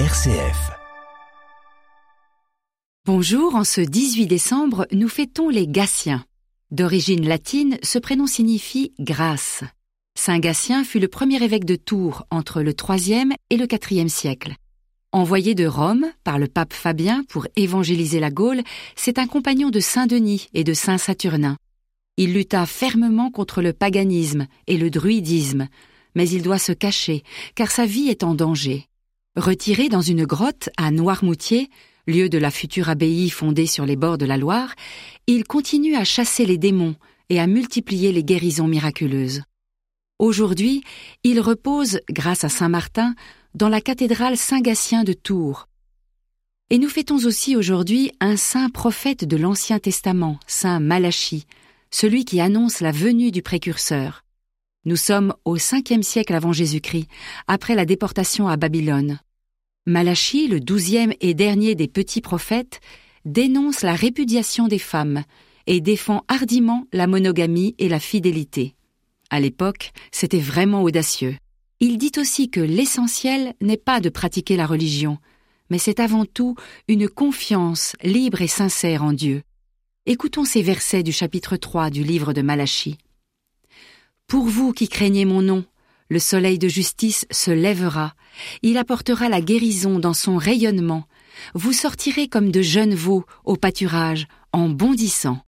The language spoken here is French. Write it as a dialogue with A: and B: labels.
A: RCF.
B: Bonjour, en ce 18 décembre, nous fêtons les Gatien. D'origine latine, ce prénom signifie grâce. Saint Gatien fut le premier évêque de Tours entre le IIIe et le IVe siècle. Envoyé de Rome par le pape Fabien pour évangéliser la Gaule, c'est un compagnon de Saint Denis et de Saint Saturnin. Il lutta fermement contre le paganisme et le druidisme, mais il doit se cacher, car sa vie est en danger. Retiré dans une grotte à Noirmoutier, lieu de la future abbaye fondée sur les bords de la Loire, il continue à chasser les démons et à multiplier les guérisons miraculeuses. Aujourd'hui, il repose, grâce à Saint Martin, dans la cathédrale Saint-Gatien de Tours. Et nous fêtons aussi aujourd'hui un saint prophète de l'Ancien Testament, Saint Malachie, celui qui annonce la venue du précurseur. Nous sommes au cinquième siècle avant Jésus-Christ, après la déportation à Babylone. Malachie, le douzième et dernier des petits prophètes, dénonce la répudiation des femmes et défend hardiment la monogamie et la fidélité. À l'époque, c'était vraiment audacieux. Il dit aussi que l'essentiel n'est pas de pratiquer la religion, mais c'est avant tout une confiance libre et sincère en Dieu. Écoutons ces versets du chapitre 3 du livre de Malachie. Pour vous qui craignez mon nom, le soleil de justice se lèvera, il apportera la guérison dans son rayonnement, vous sortirez comme de jeunes veaux au pâturage en bondissant.